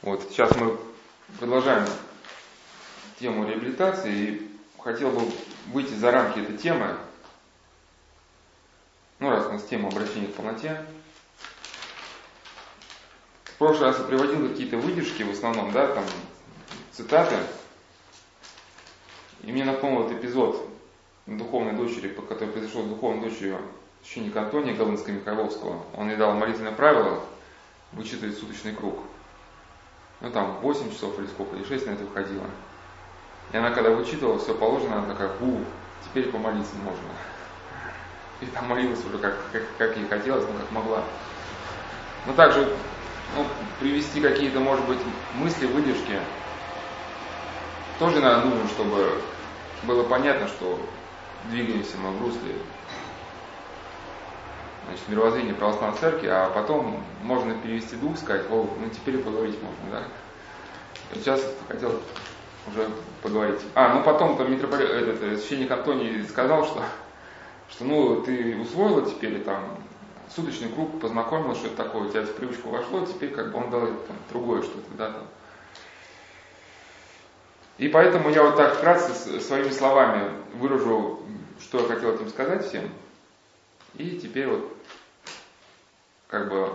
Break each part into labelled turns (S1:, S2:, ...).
S1: Вот, сейчас мы продолжаем тему реабилитации и хотел бы выйти за рамки этой темы. Ну, раз у нас тема обращения к полноте. В прошлый раз я приводил какие-то выдержки в основном, да, там, цитаты. И мне напомнил этот эпизод духовной дочери, который произошел с духовной дочерью священника Антония Галынска-Михайловского. Он ей дал молитвенное правило вычитывать суточный круг. Ну там 8 часов или сколько, или 6 на это выходило. И она когда вычитывала все положено, она такая, у, теперь помолиться можно. И там молилась уже как, как, как ей хотелось, ну как могла. Ну также ну, привести какие-то, может быть, мысли, выдержки. Тоже надо нужно, чтобы было понятно, что двигаемся мы в русле значит, мировоззрения православной церкви, а потом можно перевести дух, сказать, о, ну теперь поговорить можно, да. Сейчас хотел уже поговорить. А, ну потом там митрополит, этот э, священник Антоний сказал, что, что ну ты усвоила теперь там суточный круг, познакомил, что это такое, у тебя в привычку вошло, теперь как бы он дал там, другое что-то, да, там. И поэтому я вот так вкратце своими словами выражу, что я хотел этим сказать всем. И теперь вот как бы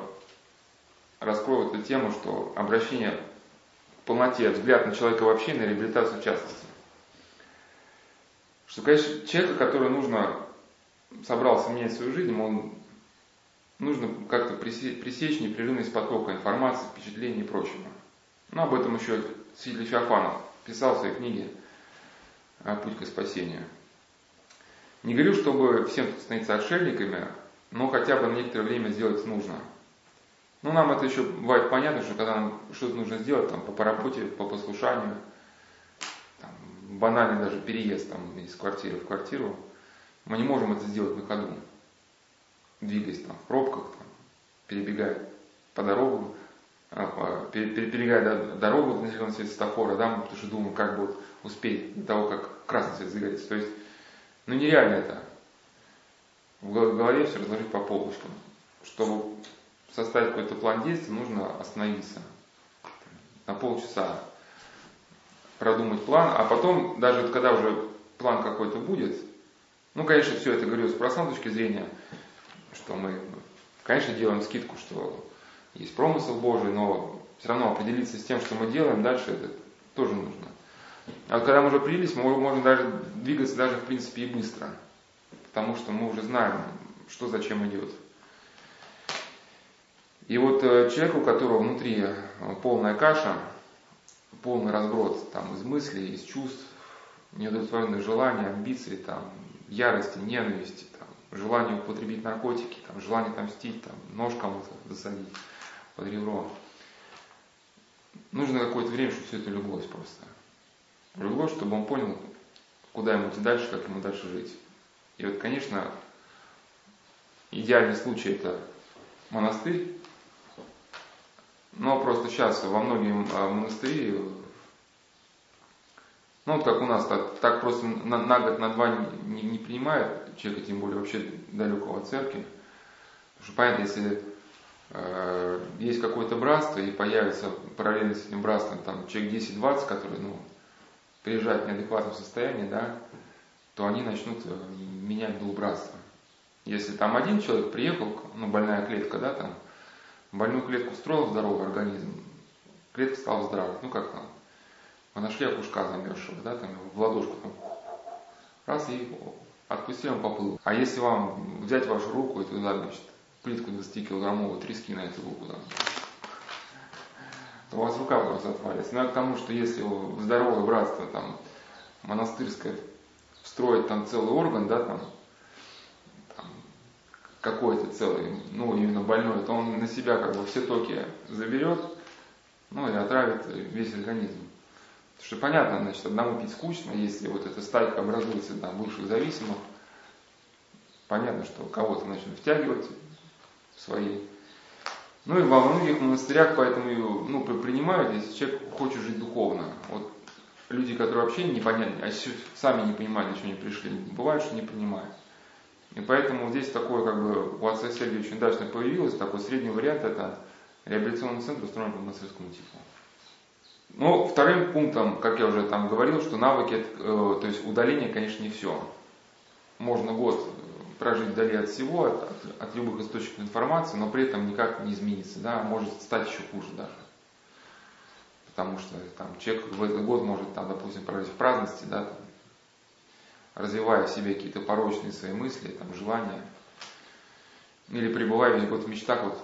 S1: раскрою эту тему, что обращение к полноте, взгляд на человека вообще, на реабилитацию в частности. Что, конечно, человека, который нужно, собрался менять свою жизнь, ему нужно как-то пресечь непрерывность потока информации, впечатлений и прочего. Ну, об этом еще свидетель Феофанов писал в своей книге «Путь к спасению». Не говорю, чтобы всем становиться отшельниками, но хотя бы на некоторое время сделать нужно. Ну, нам это еще бывает понятно, что когда нам что-то нужно сделать, там, по, работе, по послушанию, там, банальный даже переезд там, из квартиры в квартиру, мы не можем это сделать на ходу, двигаясь там в пробках, там, перебегая по дорогу, а, перебегая дорогу на зеленый свет светофора, да, потому что думаем, как бы успеть до того, как красный свет загорится. То есть, ну нереально это. В голове все разложить по полочкам. Чтобы составить какой-то план действий, нужно остановиться на полчаса, продумать план, а потом, даже когда уже план какой-то будет, ну, конечно, все это говорю с простой точки зрения, что мы, конечно, делаем скидку, что есть промысел Божий, но все равно определиться с тем, что мы делаем дальше, это тоже нужно. А вот когда мы уже определились, мы можем даже двигаться даже в принципе и быстро, потому что мы уже знаем, что зачем идет. И вот э, человек, у которого внутри э, полная каша, полный разброд там, из мыслей, из чувств, неудовлетворенных желаний, амбиций, там, ярости, ненависти, там, желание употребить наркотики, там, желание отомстить, там, нож кому-то засадить под ребро. Нужно какое-то время, чтобы все это леглось просто. Леглось, чтобы он понял, куда ему идти дальше, как ему дальше жить. И вот, конечно, идеальный случай это монастырь, но просто сейчас во многих а, монастыри, ну вот как у нас, так, так просто на, на год, на два не, не принимают человека, тем более вообще далекого от церкви. Потому что понятно, если э, есть какое-то братство и появится параллельно с этим братством там человек 10-20, которые ну, приезжают в неадекватном состоянии, да, то они начнут э, менять дух братства. Если там один человек приехал, ну больная клетка, да, там, больную клетку строил здоровый организм, клетка стала здравой. Ну как там? Мы нашли окушка замерзшего, да, там в ладошку там, раз и отпустили, он поплыл. А если вам взять вашу руку и туда, значит, плитку 20 килограммовую трески на эту руку, да, то у вас рука просто отвалится. Но ну, я к тому, что если здоровое братство там монастырское встроить там целый орган, да, там, какой-то целый, ну, именно больной, то он на себя как бы все токи заберет, ну, и отравит весь организм. Потому что понятно, значит, одному пить скучно, если вот эта стайка образуется там бывших зависимых, понятно, что кого-то начнут втягивать в свои. Ну и во многих монастырях поэтому ну, принимают, если человек хочет жить духовно. Вот люди, которые вообще непонятны, а сами не понимают, чего они пришли, бывает, что не принимают. И поэтому здесь такое, как бы, у отца Сергия очень удачно появилось, такой средний вариант, это реабилитационный центр, устроен по монастырскому типу. Но вторым пунктом, как я уже там говорил, что навыки, э, то есть удаление, конечно, не все. Можно год прожить вдали от всего, от, от, любых источников информации, но при этом никак не измениться, да, может стать еще хуже даже. Потому что там, человек в этот год может, там, допустим, прожить в праздности, да, там, развивая в себе какие-то порочные свои мысли, там, желания, или пребывая весь год в мечтах, вот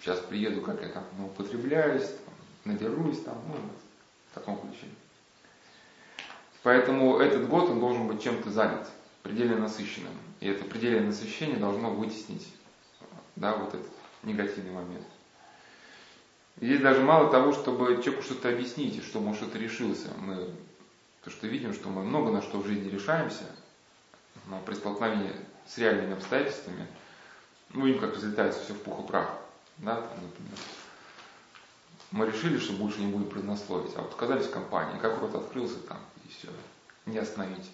S1: сейчас приеду, как я там ну, употребляюсь, там, надерусь, там, ну, в таком ключе. Поэтому этот год он должен быть чем-то занят, предельно насыщенным. И это предельное насыщение должно вытеснить да, вот этот негативный момент. Здесь даже мало того, чтобы человеку что-то объяснить, чтобы он что-то решился. Мы то, что видим, что мы много на что в жизни решаемся, но при столкновении с реальными обстоятельствами, мы видим, как разлетается все в пух и прах. Да, там, например. Мы решили, что больше не будем преднословить, а вот оказались в компании, как рот открылся там, и все, не остановить.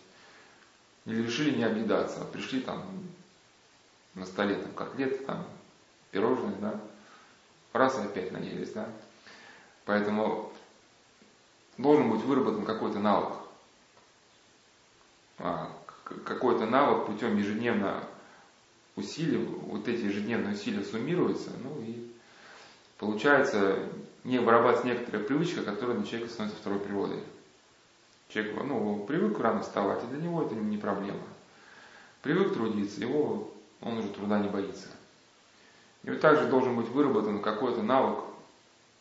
S1: Или решили не объедаться, а пришли там на столе там котлеты, там пирожные, да, раз и опять наелись, да. Поэтому должен быть выработан какой-то навык. А, какой-то навык путем ежедневно усилий, вот эти ежедневные усилия суммируются, ну и получается не вырабатывается некоторая привычка, которая для человека становится второй природой. Человек ну, привык рано вставать, и для него это не проблема. Привык трудиться, его, он уже труда не боится. И вот также должен быть выработан какой-то навык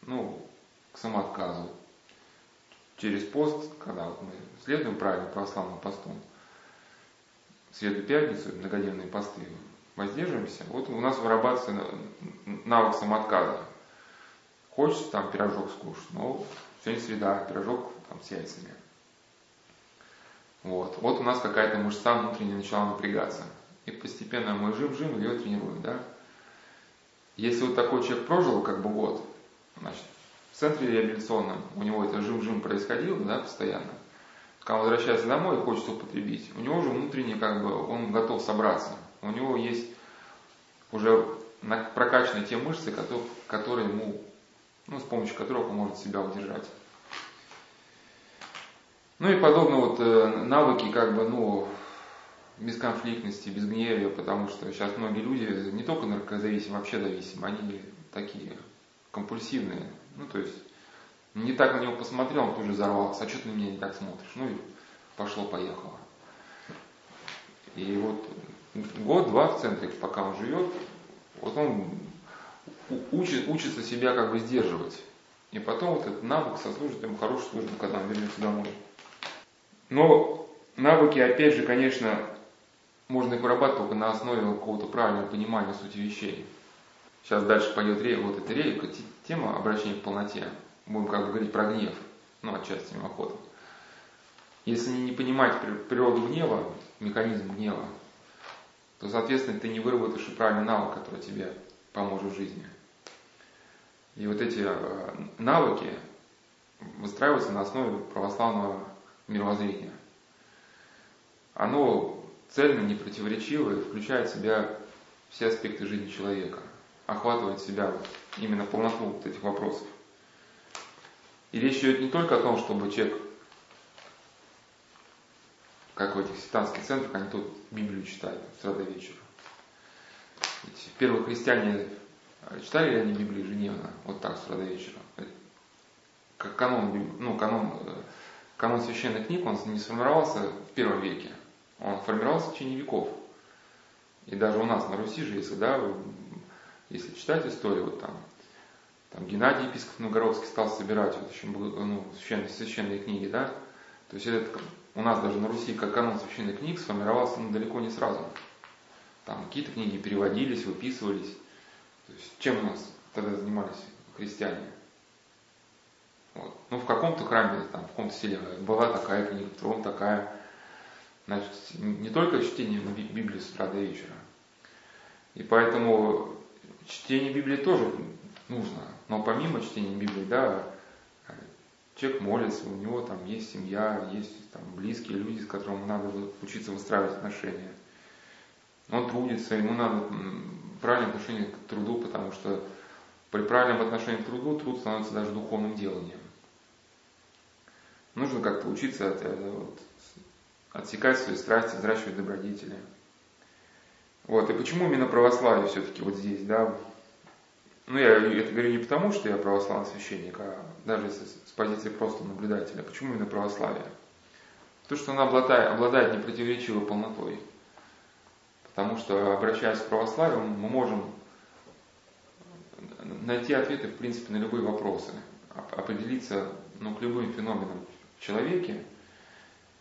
S1: ну, к самоотказу. Через пост, когда вот мы следуем правильно православным постом, Среду пятницу, многодневные посты, воздерживаемся, вот у нас вырабатывается навык самоотказа. Хочется там пирожок скушать, но сегодня среда, пирожок там с яйцами. Вот. вот у нас какая-то мышца внутренне начала напрягаться. И постепенно мы жим-жим ее тренируем, да. Если вот такой человек прожил как бы год, значит, в центре реабилитационном у него это жим-жим происходило, да, постоянно. Когда он возвращается домой и хочет употребить, у него уже внутренне как бы он готов собраться. У него есть уже прокачаны те мышцы, которые ему, ну, с помощью которых он может себя удержать. Ну и подобно вот э, навыки как бы, ну, бесконфликтности, безгневия, потому что сейчас многие люди не только наркозависимы, вообще зависимы, они такие компульсивные. Ну, то есть, не так на него посмотрел, он тут же взорвался, а что ты на меня не так смотришь? Ну и пошло-поехало. И вот год-два в центре, пока он живет, вот он учит, учится себя как бы сдерживать. И потом вот этот навык сослужит ему хорошую службу, когда он вернется домой. Но навыки, опять же, конечно, можно их вырабатывать только на основе какого-то правильного понимания сути вещей. Сейчас дальше пойдет рей, вот эта рейка, тема обращения к полноте. Будем как бы говорить про гнев, ну, отчасти мимоходом. Если не понимать природу гнева, механизм гнева, то, соответственно, ты не выработаешь и правильный навык, который тебе поможет в жизни. И вот эти э, навыки выстраиваются на основе православного мировоззрения. Оно цельно, непротиворечиво включает в себя все аспекты жизни человека, охватывает в себя именно полноту вот этих вопросов. И речь идет не только о том, чтобы человек, как в этих сектантских центрах, они тут Библию читают с утра до вечера. Ведь первые христиане читали ли они Библию ежедневно, вот так с утра до вечера? Как канон, ну, канон э, канон священных книг, он не сформировался в первом веке, он формировался в течение веков. И даже у нас на Руси же, если, да, если читать историю, вот там, там Геннадий Епископ Новгородский стал собирать вот еще ну, священные, священные книги, да, то есть это у нас даже на Руси как канон священных книг сформировался ну, далеко не сразу. Там какие-то книги переводились, выписывались. То есть чем у нас тогда занимались христиане? Вот. Ну, в каком-то храме, там, в каком-то селе была такая книга, в другом такая. Значит, не только чтение Библии с утра до вечера. И поэтому чтение Библии тоже нужно. Но помимо чтения Библии, да, человек молится, у него там есть семья, есть там близкие люди, с которыми надо учиться выстраивать отношения. Он трудится, ему надо правильное отношение к труду, потому что при правильном отношении к труду труд становится даже духовным деланием. Нужно как-то учиться от, э, вот, отсекать свои страсти, взращивать добродетели. Вот, и почему именно православие все-таки вот здесь, да? Ну, я это говорю не потому, что я православный священник, а даже с, с позиции просто наблюдателя. Почему именно православие? То, что оно обладает, обладает непротиворечивой полнотой. Потому что, обращаясь к православию, мы можем найти ответы, в принципе, на любые вопросы, определиться ну, к любым феноменам в человеке,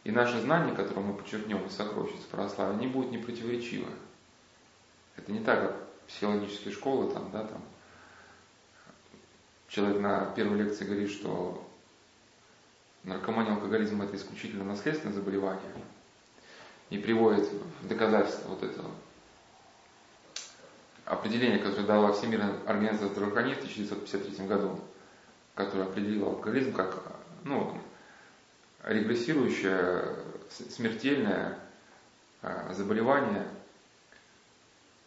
S1: и наши знания, которые мы подчеркнем из сокровищниц православия, они будут непротиворечивы. Это не так, как психологические школы, там, да, там, человек на первой лекции говорит, что наркомания, алкоголизм это исключительно наследственное заболевание, и приводит в доказательство вот этого определение, которое дала Всемирная организация здравоохранения в 1953 году, которое определило алкоголизм как ну, регрессирующее, смертельное а, заболевание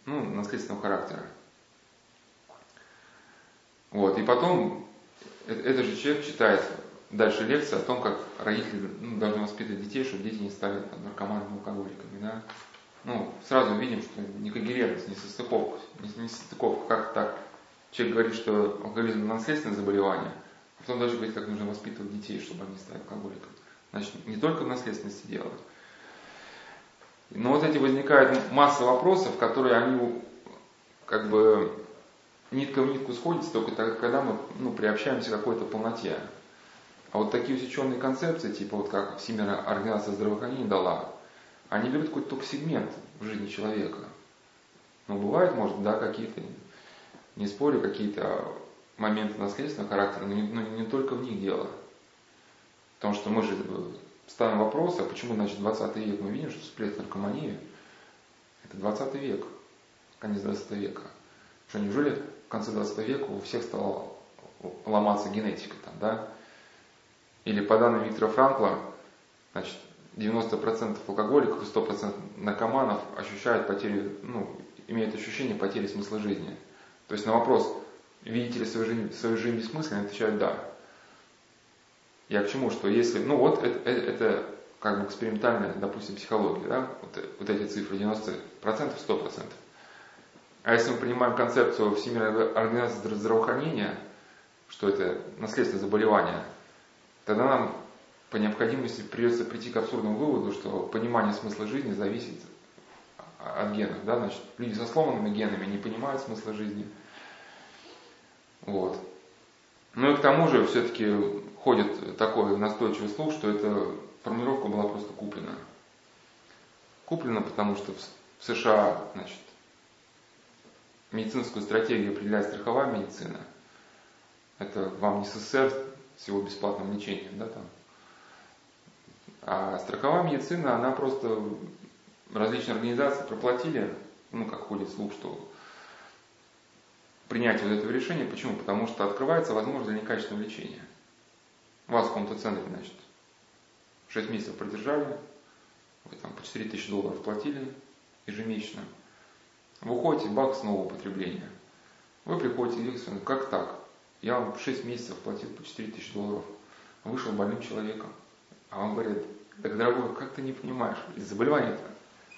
S1: ну, наследственного характера. Вот, и потом этот же человек читает дальше лекции о том, как родители ну, должны воспитывать детей, чтобы дети не стали там, наркоманами, алкоголиками. Да? Ну, сразу видим, что не когерентность, не состыковка, не, не состыковка, как так. Человек говорит, что алкоголизм наследственное заболевание, потом даже говорит, как нужно воспитывать детей, чтобы они стали алкоголиками. Значит, не только в наследственности дело. Но вот эти возникают масса вопросов, которые они как бы нитка в нитку сходятся только тогда, когда мы ну, приобщаемся к какой-то полноте. А вот такие усеченные концепции, типа вот как Всемирная организация здравоохранения дала, они берут какой-то только сегмент в жизни человека. Ну, бывает, может, да, какие-то, не спорю, какие-то моменты наследственного характера, но не, но не только в них дело. Потому что мы же ставим вопрос, а почему, значит, 20 век мы видим, что всплеск наркомании – это 20 век, конец 20 века. Что неужели в конце 20 века у всех стала ломаться генетика там, да? Или по данным Виктора Франкла, значит, 90% алкоголиков и 100% наркоманов ощущают потерю, ну, имеют ощущение потери смысла жизни. То есть на вопрос, видите ли свою жизнь, свою жизнь бессмысленной, отвечают да. Я к чему, что если, ну вот это, это, как бы экспериментальная, допустим, психология, да, вот, вот эти цифры 90%, 100%. А если мы принимаем концепцию Всемирной организации здравоохранения, что это наследственное заболевание, тогда нам по необходимости придется прийти к абсурдному выводу, что понимание смысла жизни зависит от генов. Да? Значит, люди со сломанными генами не понимают смысла жизни. Вот. Ну и к тому же все-таки ходит такой настойчивый слух, что эта формулировка была просто куплена. Куплена, потому что в США, значит, медицинскую стратегию определяет страховая медицина. Это вам не СССР с его бесплатным лечением, да, там. А страховая медицина, она просто различные организации проплатили, ну, как ходит слух, что принятие вот этого решения. Почему? Потому что открывается возможность для некачественного лечения. Вас в каком-то центре, значит, 6 месяцев продержали, вы там по 4 тысячи долларов платили ежемесячно. Вы уходите, бак, снова употребление. Вы приходите и говорите, как так? Я вам 6 месяцев платил по 4 тысячи долларов, вышел больным человеком. А он говорит, так, дорогой, как ты не понимаешь, заболевание это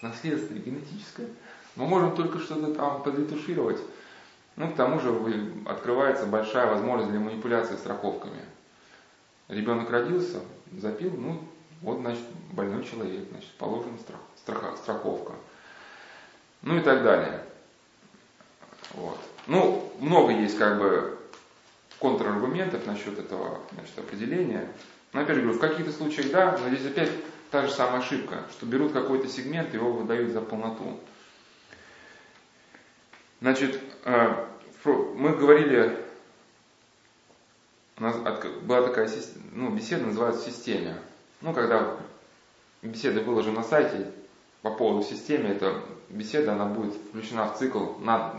S1: наследственное, генетическое. Мы можем только что-то там подретушировать. Ну, к тому же открывается большая возможность для манипуляции страховками. Ребенок родился, запил, ну, вот, значит, больной человек, значит, положена страх, страха, страховка. Ну и так далее. Вот. Ну, много есть как бы контраргументов насчет этого значит, определения. Но опять же говорю, в каких-то случаях да, но здесь опять та же самая ошибка, что берут какой-то сегмент и его выдают за полноту. Значит, э, мы говорили, у нас была такая ну, беседа, называется «Системе». Ну, когда беседа выложена на сайте по поводу системы, эта беседа, она будет включена в цикл,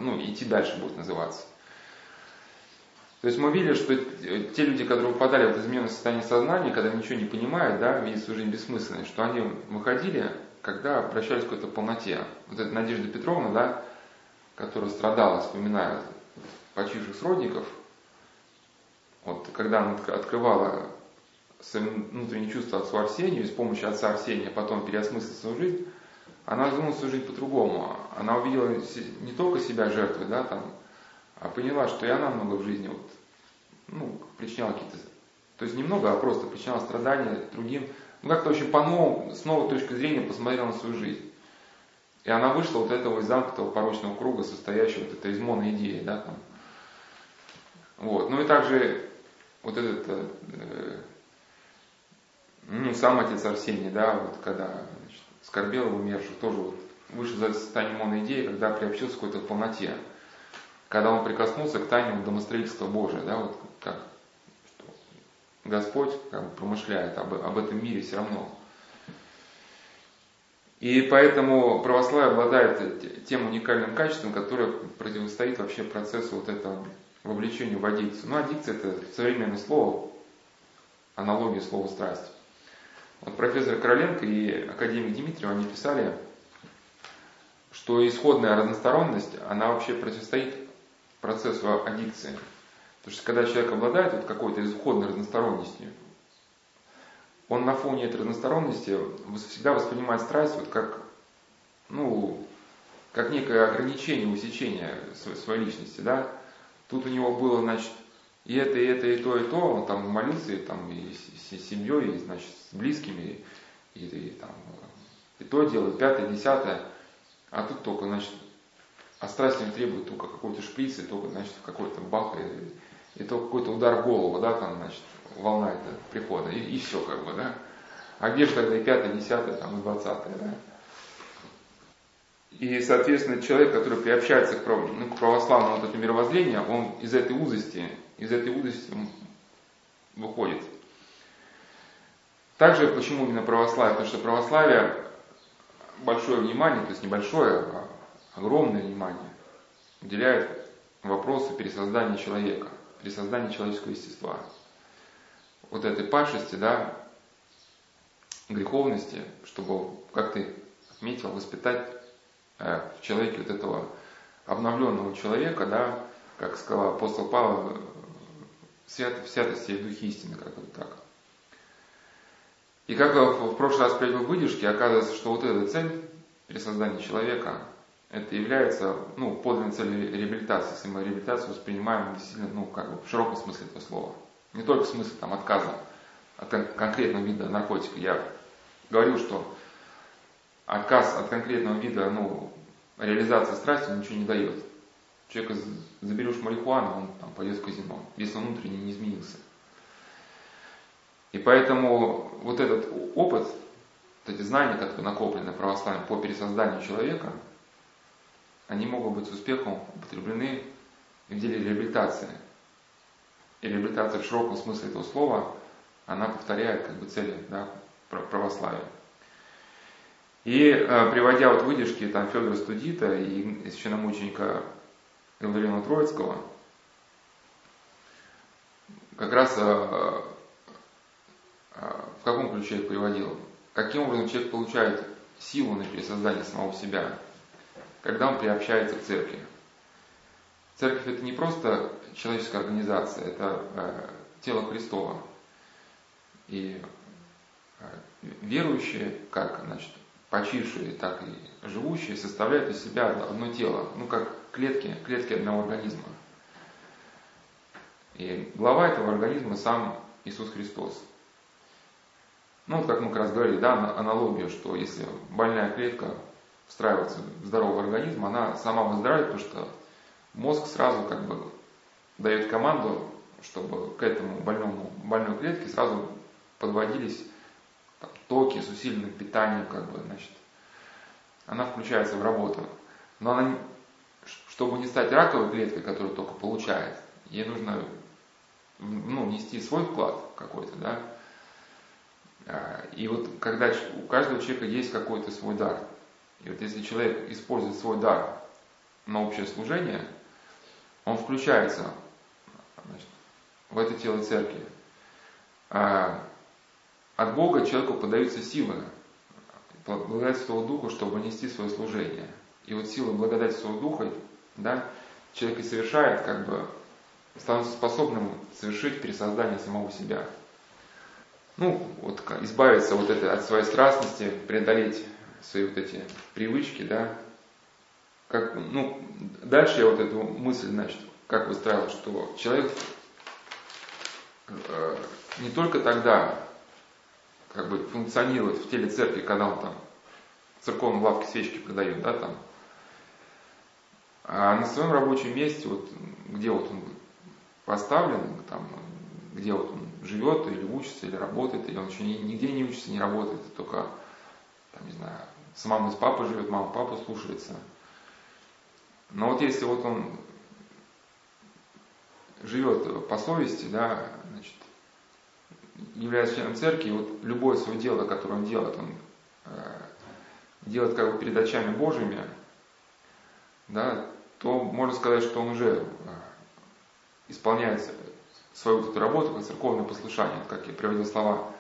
S1: ну, идти дальше будет называться. То есть мы видели, что те люди, которые попадали в измененное состояние сознания, когда ничего не понимают, да, видят свою жизнь бессмысленной, что они выходили, когда обращались к какой-то полноте. Вот эта Надежда Петровна, да, которая страдала, вспоминая почивших сродников, вот когда она открывала свои внутренние чувства отцу Арсению, и с помощью отца Арсения потом переосмыслить свою жизнь, она взглянула свою жизнь по-другому. Она увидела не только себя жертвой, да, там, а поняла, что и она много в жизни вот, ну, причиняла какие-то, то есть немного, а просто причиняла страдания другим. Ну, как-то очень по-новому, с новой точки зрения посмотрела на свою жизнь. И она вышла вот этого из замкнутого порочного круга, состоящего вот этой из моноидеи, да, там. Вот. Ну и также вот этот, э, ну, сам отец Арсений, да, вот когда значит, скорбел умерших, тоже вот вышел за состояние моноидеи, когда приобщился к какой-то полноте. Когда он прикоснулся к тайне домостроительства Божия, да, вот как Господь как бы промышляет об, об этом мире все равно. И поэтому православие обладает тем уникальным качеством, которое противостоит вообще процессу вот этого вовлечения в аддикцию. Ну, аддикция это современное слово, аналогия слова страсть. Вот профессор Короленко и академик Дмитриев, они писали, что исходная разносторонность, она вообще противостоит процессу аддикции. Потому что когда человек обладает вот какой-то исходной разносторонностью, он на фоне этой разносторонности всегда воспринимает страсть вот как, ну, как некое ограничение, усечение своей личности, да. Тут у него было, значит, и это, и это, и то, и то, он там молился, и, там, и с, семьей, и, значит, с близкими, и, и, там, и то делает, пятое, десятое, а тут только, значит, а страсть не требует только какой-то шприц, и только, значит, какой-то бах, и, и только какой-то удар в голову, да, там, значит, волна это прихода, и, и все как бы, да. А где же тогда и пятое, десятое, там, и двадцатое, да? И, соответственно, человек, который приобщается к, ну, к православному вот этому мировоззрению, он из этой узости, из этой узости выходит. Также, почему именно православие? Потому что православие большое внимание, то есть небольшое, а огромное внимание уделяет вопросу пересоздания человека, пересоздания человеческого естества вот этой пашести, да, греховности, чтобы, как ты отметил, воспитать э, в человеке вот этого обновленного человека, да, как сказал апостол Павел, свят, в святости и в духе истины, как вот так. И как в прошлый раз привел выдержки, оказывается, что вот эта цель при создании человека, это является ну, подлинной целью реабилитации, если мы реабилитацию воспринимаем действительно ну, как бы в широком смысле этого слова. Не только в смысле там, отказа от конкретного вида наркотика. Я говорил, что отказ от конкретного вида ну, реализации страсти ничего не дает. Человека заберешь марихуану, он там пойдет в казино, если он внутренне не изменился. И поэтому вот этот опыт, вот эти знания, которые накоплены православием по пересозданию человека, они могут быть с успехом употреблены в деле реабилитации – реабилитация в широком смысле этого слова, она повторяет как бы цели да, православия. И э, приводя вот выдержки там Федора Студита и священномученика Иллариона Троицкого, как раз э, э, в каком ключе их приводил? Каким образом человек получает силу на пересоздание самого себя, когда он приобщается к церкви. Церковь это не просто человеческая организация, это э, тело Христова. И э, верующие, как значит, почившие, так и живущие, составляют из себя одно тело, ну как клетки, клетки одного организма. И глава этого организма сам Иисус Христос. Ну, вот как мы как раз говорили, да, аналогия, что если больная клетка встраивается в здоровый организм, она сама выздоравливает, потому что мозг сразу как бы дает команду, чтобы к этому больному, больной клетке сразу подводились там, токи с усиленным питанием, как бы, значит, она включается в работу. Но она, чтобы не стать раковой клеткой, которая только получает, ей нужно ну, нести свой вклад какой-то, да. А, и вот когда у каждого человека есть какой-то свой дар, и вот если человек использует свой дар на общее служение, он включается значит, в это тело церкви. А от Бога человеку подаются силы, благодать Святого Духа, чтобы нести свое служение. И вот сила благодати Святого Духа, да, человек и совершает, как бы, становится способным совершить пересоздание самого себя. ну, вот избавиться вот это, от своей страстности, преодолеть свои вот эти привычки, да. Как, ну, дальше я вот эту мысль, значит, как выстраивал, что человек э, не только тогда как бы функционирует в теле церкви, когда он там церковной лавке свечки продает, да, там, а на своем рабочем месте, вот, где вот он поставлен, там, где вот он живет, или учится, или работает, или он еще нигде не учится, не работает, только, там, не знаю, с мамой, с папой живет, мама, папа слушается. Но вот если вот он живет по совести, да, значит, являясь членом церкви, вот любое свое дело, которое он делает, он э, делает как бы перед очами Божьими, да, то можно сказать, что он уже э, исполняет свою вот эту работу, как церковное послушание, как я приводил слова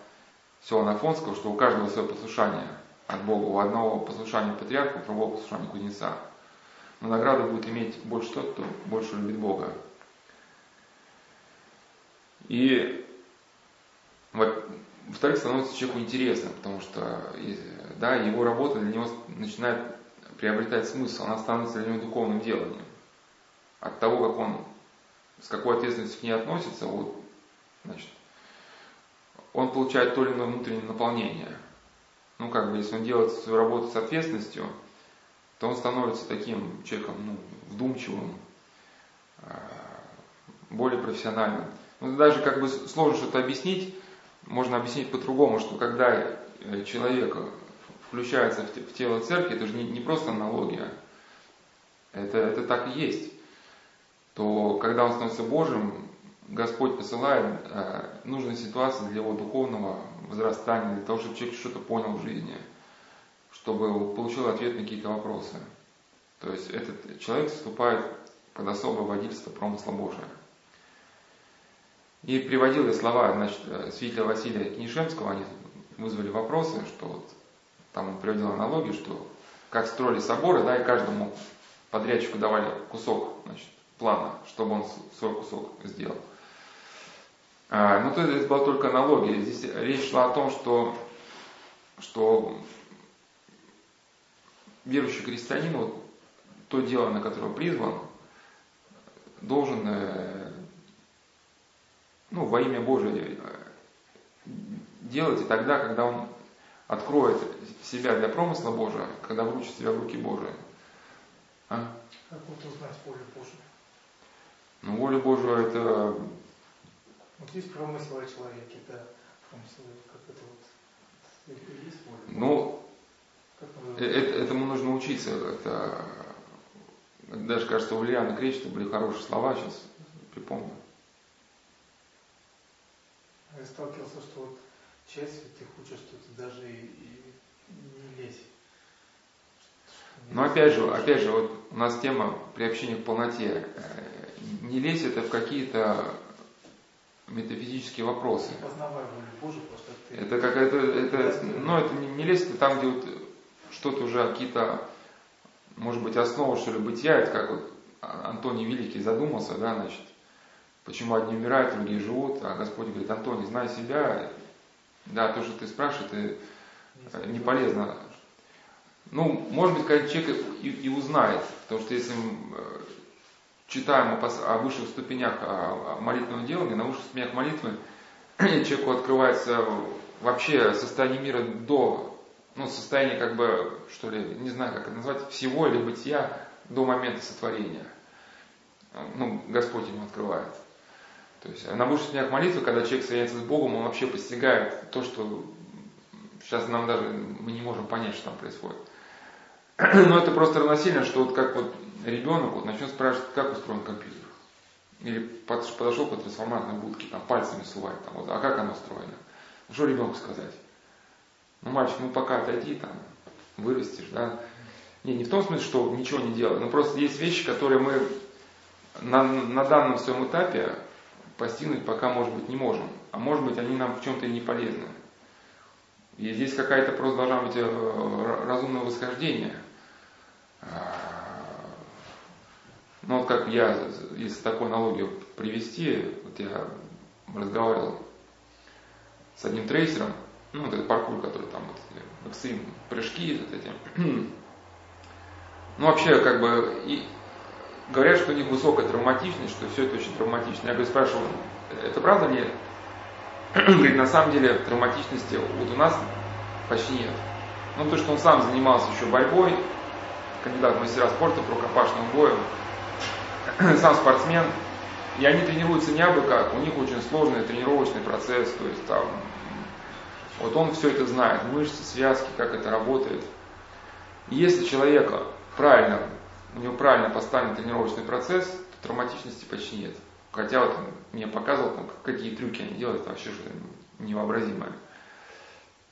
S1: Сиона Афонского, что у каждого свое послушание от Бога, у одного послушания патриарха, у другого послушания кузнеца. Но награда будет иметь больше тот, кто больше любит Бога. И во-вторых, становится человеку интересно, потому что да, его работа для него начинает приобретать смысл, она становится для него духовным деланием. От того, как он, с какой ответственностью к ней относится, вот, значит, он получает то или иное внутреннее наполнение. Ну, как бы, если он делает свою работу с ответственностью, то он становится таким человеком, ну, вдумчивым, а, более профессиональным. Ну, даже как бы сложно что-то объяснить, можно объяснить по-другому, что когда э, человек включается в тело церкви, это же не, не просто аналогия, это, это так и есть, то когда он становится Божьим, Господь посылает э, нужные ситуации для его духовного возрастания, для того, чтобы человек что-то понял в жизни, чтобы получил ответ на какие-то вопросы. То есть этот человек вступает под особое водительство промысла Божия. И приводил я слова значит, святителя Василия Книшемского, они вызвали вопросы, что вот, там он приводил аналогию, что как строили соборы, да, и каждому подрядчику давали кусок значит, плана, чтобы он свой кусок сделал. А, ну, то это была только аналогия. Здесь речь шла о том, что, что верующий крестьянин, вот, то дело, на которое призван, должен э, ну, во имя Божие делайте тогда, когда он откроет себя для промысла Божия, когда вручит себя в руки Божии.
S2: А? Как вот узнать волю Божию?
S1: Ну, волю Божию это...
S2: Вот есть промысл о человеке, да, промысл, как это вот, есть воля?
S1: Ну, это, этому нужно учиться. Это, даже кажется, у Ульяны Кречета были хорошие слова, сейчас припомню
S2: я сталкивался, что вот часть святых учат, что ты даже и, и не лезь.
S1: Но опять же, опять же, вот у нас тема приобщения к полноте. Э, не лезь это в какие-то метафизические вопросы.
S2: Познавай волю Божию, просто
S1: ты... Это как это, это, ну, это не, не лезь это там, где вот что-то уже какие-то, может быть, основы, что ли, бытия, это как вот Антоний Великий задумался, да, значит, почему одни умирают, другие живут, а Господь говорит, Антоний, знай себя, да, то, что ты спрашиваешь, это э, не полезно. Ну, может быть, когда человек и, и узнает, потому что если э, читаем о, о высших ступенях о, о молитвенном делании, на высших ступенях молитвы человеку открывается вообще состояние мира до, ну, состояние как бы, что ли, не знаю, как это назвать, всего или бытия до момента сотворения. Ну, Господь ему открывает. То есть на высших ступенях молитвы, когда человек соединяется с Богом, он вообще постигает то, что сейчас нам даже мы не можем понять, что там происходит. Но это просто равносильно, что вот как вот ребенок вот начнет спрашивать, как устроен компьютер. Или подошел по трансформаторной будке, там пальцами сувает, там, вот, а как оно устроено? Что ребенку сказать? Ну, мальчик, ну пока отойди, там, вырастешь, да. Не, не в том смысле, что ничего не делать, но просто есть вещи, которые мы на, на данном своем этапе постигнуть пока, может быть, не можем. А может быть, они нам в чем-то и не полезны. И здесь какая-то просто должна быть э, разумное восхождение. А, ну вот как я, если такую аналогию привести, вот я разговаривал с одним трейсером, ну, вот этот паркур, который там вот экстрим прыжки, вот эти. ну, вообще, как бы, и говорят, что у них высокая травматичность, что все это очень травматично. Я говорю, спрашиваю, это правда ли? Говорит, на самом деле травматичности вот у нас почти нет. Ну, то, что он сам занимался еще борьбой, кандидат в мастера спорта по рукопашному бою, сам спортсмен, и они тренируются не абы как, у них очень сложный тренировочный процесс, то есть там, вот он все это знает, мышцы, связки, как это работает. И если человека правильно, у него правильно поставлен тренировочный процесс, то травматичности почти нет. Хотя вот он мне показывал, там, какие трюки они делают, это вообще невообразимое.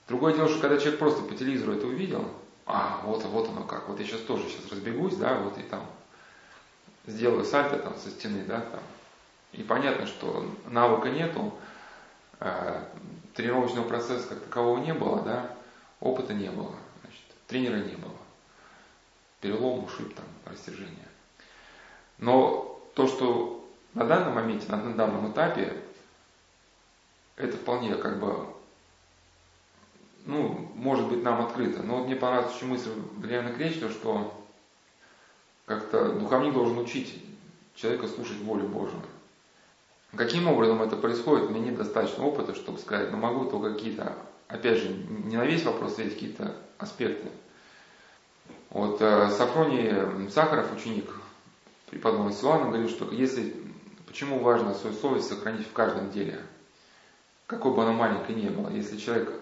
S1: Другое дело, что когда человек просто по телевизору это увидел, а, вот, вот оно как, вот я сейчас тоже сейчас разбегусь, да, вот и там сделаю сальто там со стены, да, там. И понятно, что навыка нету, тренировочного процесса как такового не было, да, опыта не было, значит, тренера не было. Перелом, ушиб, там, растяжение. Но то, что на данном моменте, на данном этапе, это вполне как бы, ну, может быть нам открыто. Но вот мне понравилась еще мысль Галина Кречева, что как-то духовник должен учить человека слушать волю Божию. Каким образом это происходит, мне нет достаточно опыта, чтобы сказать, но могу только какие-то, опять же, не на весь вопрос, есть какие-то аспекты. Вот э, Сафроний Сахаров, ученик преподобного Силана, говорил, что если, почему важно свою совесть сохранить в каждом деле, какой бы оно маленькой ни было, если человек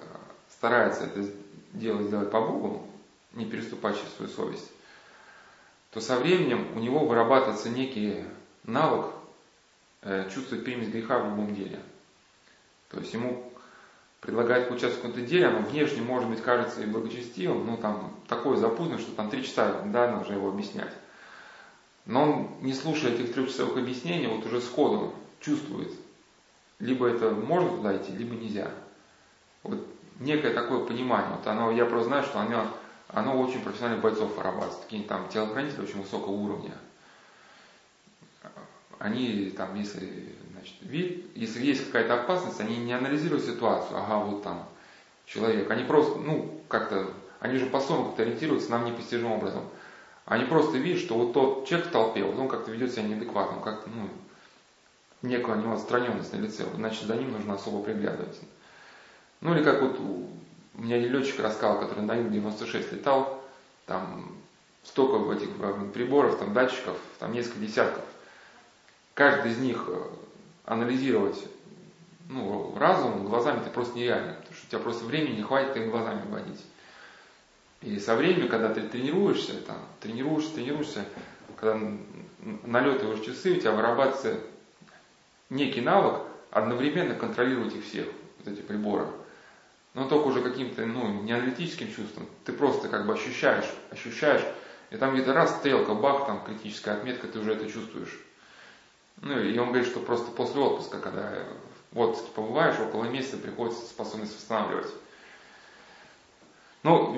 S1: старается это дело сделать по Богу, не переступать через свою совесть, то со временем у него вырабатывается некий навык э, чувствовать примесь греха в любом деле. То есть ему предлагает поучаствовать в каком-то деле, оно внешне, может быть, кажется и благочестивым, но там такое запутано, что там три часа, да, нужно его объяснять. Но он, не слушая этих трехчасовых объяснений, вот уже сходу чувствует, либо это можно туда идти, либо нельзя. Вот некое такое понимание, вот оно, я просто знаю, что оно оно очень профессиональных бойцов вырабатывает, такие там телохранители очень высокого уровня. Они там, если, значит, вид, если есть какая-то опасность, они не анализируют ситуацию, ага, вот там человек, они просто, ну, как-то, они же по сон как-то ориентируются нам непостижимым образом. Они просто видят, что вот тот человек в толпе, вот он как-то ведет себя неадекватно, как-то, ну, некая у него отстраненность на лице, значит, за ним нужно особо приглядывать. Ну или как вот у меня летчик рассказал, который на Ил-96 летал, там столько в этих приборов, там датчиков, там несколько десятков. Каждый из них э, анализировать ну, разумом, глазами это просто нереально, потому что у тебя просто времени не хватит их глазами водить. И со временем, когда ты тренируешься, там, тренируешься, тренируешься, когда налетываешь часы, у тебя вырабатывается некий навык одновременно контролировать их всех, вот эти приборы но только уже каким-то, ну, не аналитическим чувством, ты просто как бы ощущаешь, ощущаешь, и там где-то раз стрелка, бах, там критическая отметка, ты уже это чувствуешь. Ну, и он говорит, что просто после отпуска, когда в отпуске побываешь, около месяца приходится способность восстанавливать. Ну,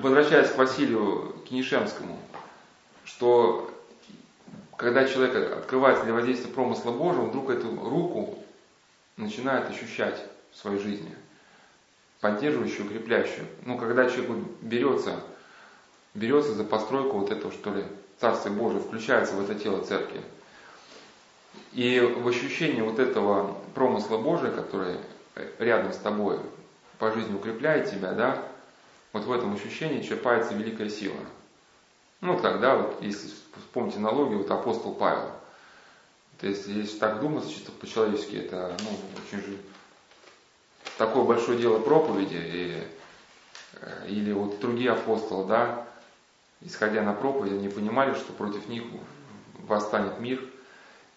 S1: возвращаясь к Василию Кинишемскому, что когда человек открывается для воздействия промысла Божьего, вдруг эту руку начинает ощущать в своей жизни – поддерживающую, укрепляющую. Ну, когда человек берется, берется за постройку вот этого, что ли, Царствия Божия, включается в это тело церкви. И в ощущении вот этого промысла Божия, который рядом с тобой по жизни укрепляет тебя, да, вот в этом ощущении черпается великая сила. Ну, тогда, вот, если вспомните аналогию, вот апостол Павел. То есть, если так думать, чисто по-человечески, это ну, очень же такое большое дело проповеди, и, э, или вот другие апостолы, да, исходя на проповедь, они понимали, что против них восстанет мир,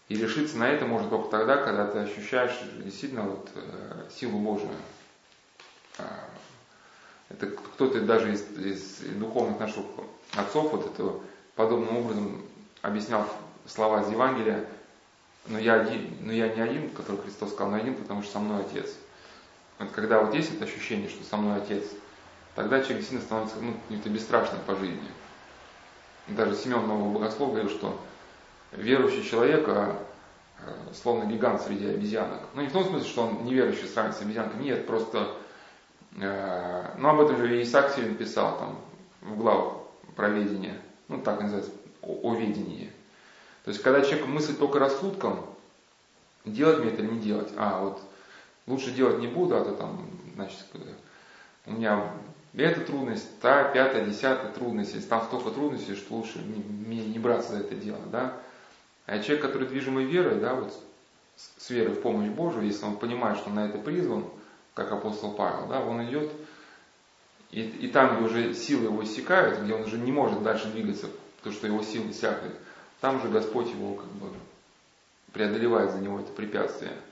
S1: и решиться на это можно только тогда, когда ты ощущаешь действительно вот, э, силу Божию. А, это кто-то даже из, из духовных наших отцов вот это подобным образом объяснял слова из Евангелия, но я, один, но я не один, который Христос сказал, но один, потому что со мной Отец. Вот когда вот есть это ощущение, что со мной Отец, тогда человек действительно становится ну, каким-то бесстрашным по жизни. Даже Семен Новый Богослов говорил, что верующий человек, а, словно гигант среди обезьянок. Ну, не в том смысле, что он неверующий сравнивается с обезьянками, нет, просто, э, ну, об этом же Исаак Сирин писал там в главах проведения, ну, так называется, о, о ведении. То есть, когда человек мыслит только рассудком, делать мне это или не делать, а вот лучше делать не буду, а то там, значит, у меня эта трудность, та, пятая, десятая трудность, если там столько трудностей, что лучше мне не браться за это дело, да. А человек, который движимый верой, да, вот с верой в помощь Божию, если он понимает, что на это призван, как апостол Павел, да, он идет, и, и там, где уже силы его иссякают, где он уже не может дальше двигаться, потому что его силы иссякли, там же Господь его как бы преодолевает за него это препятствие –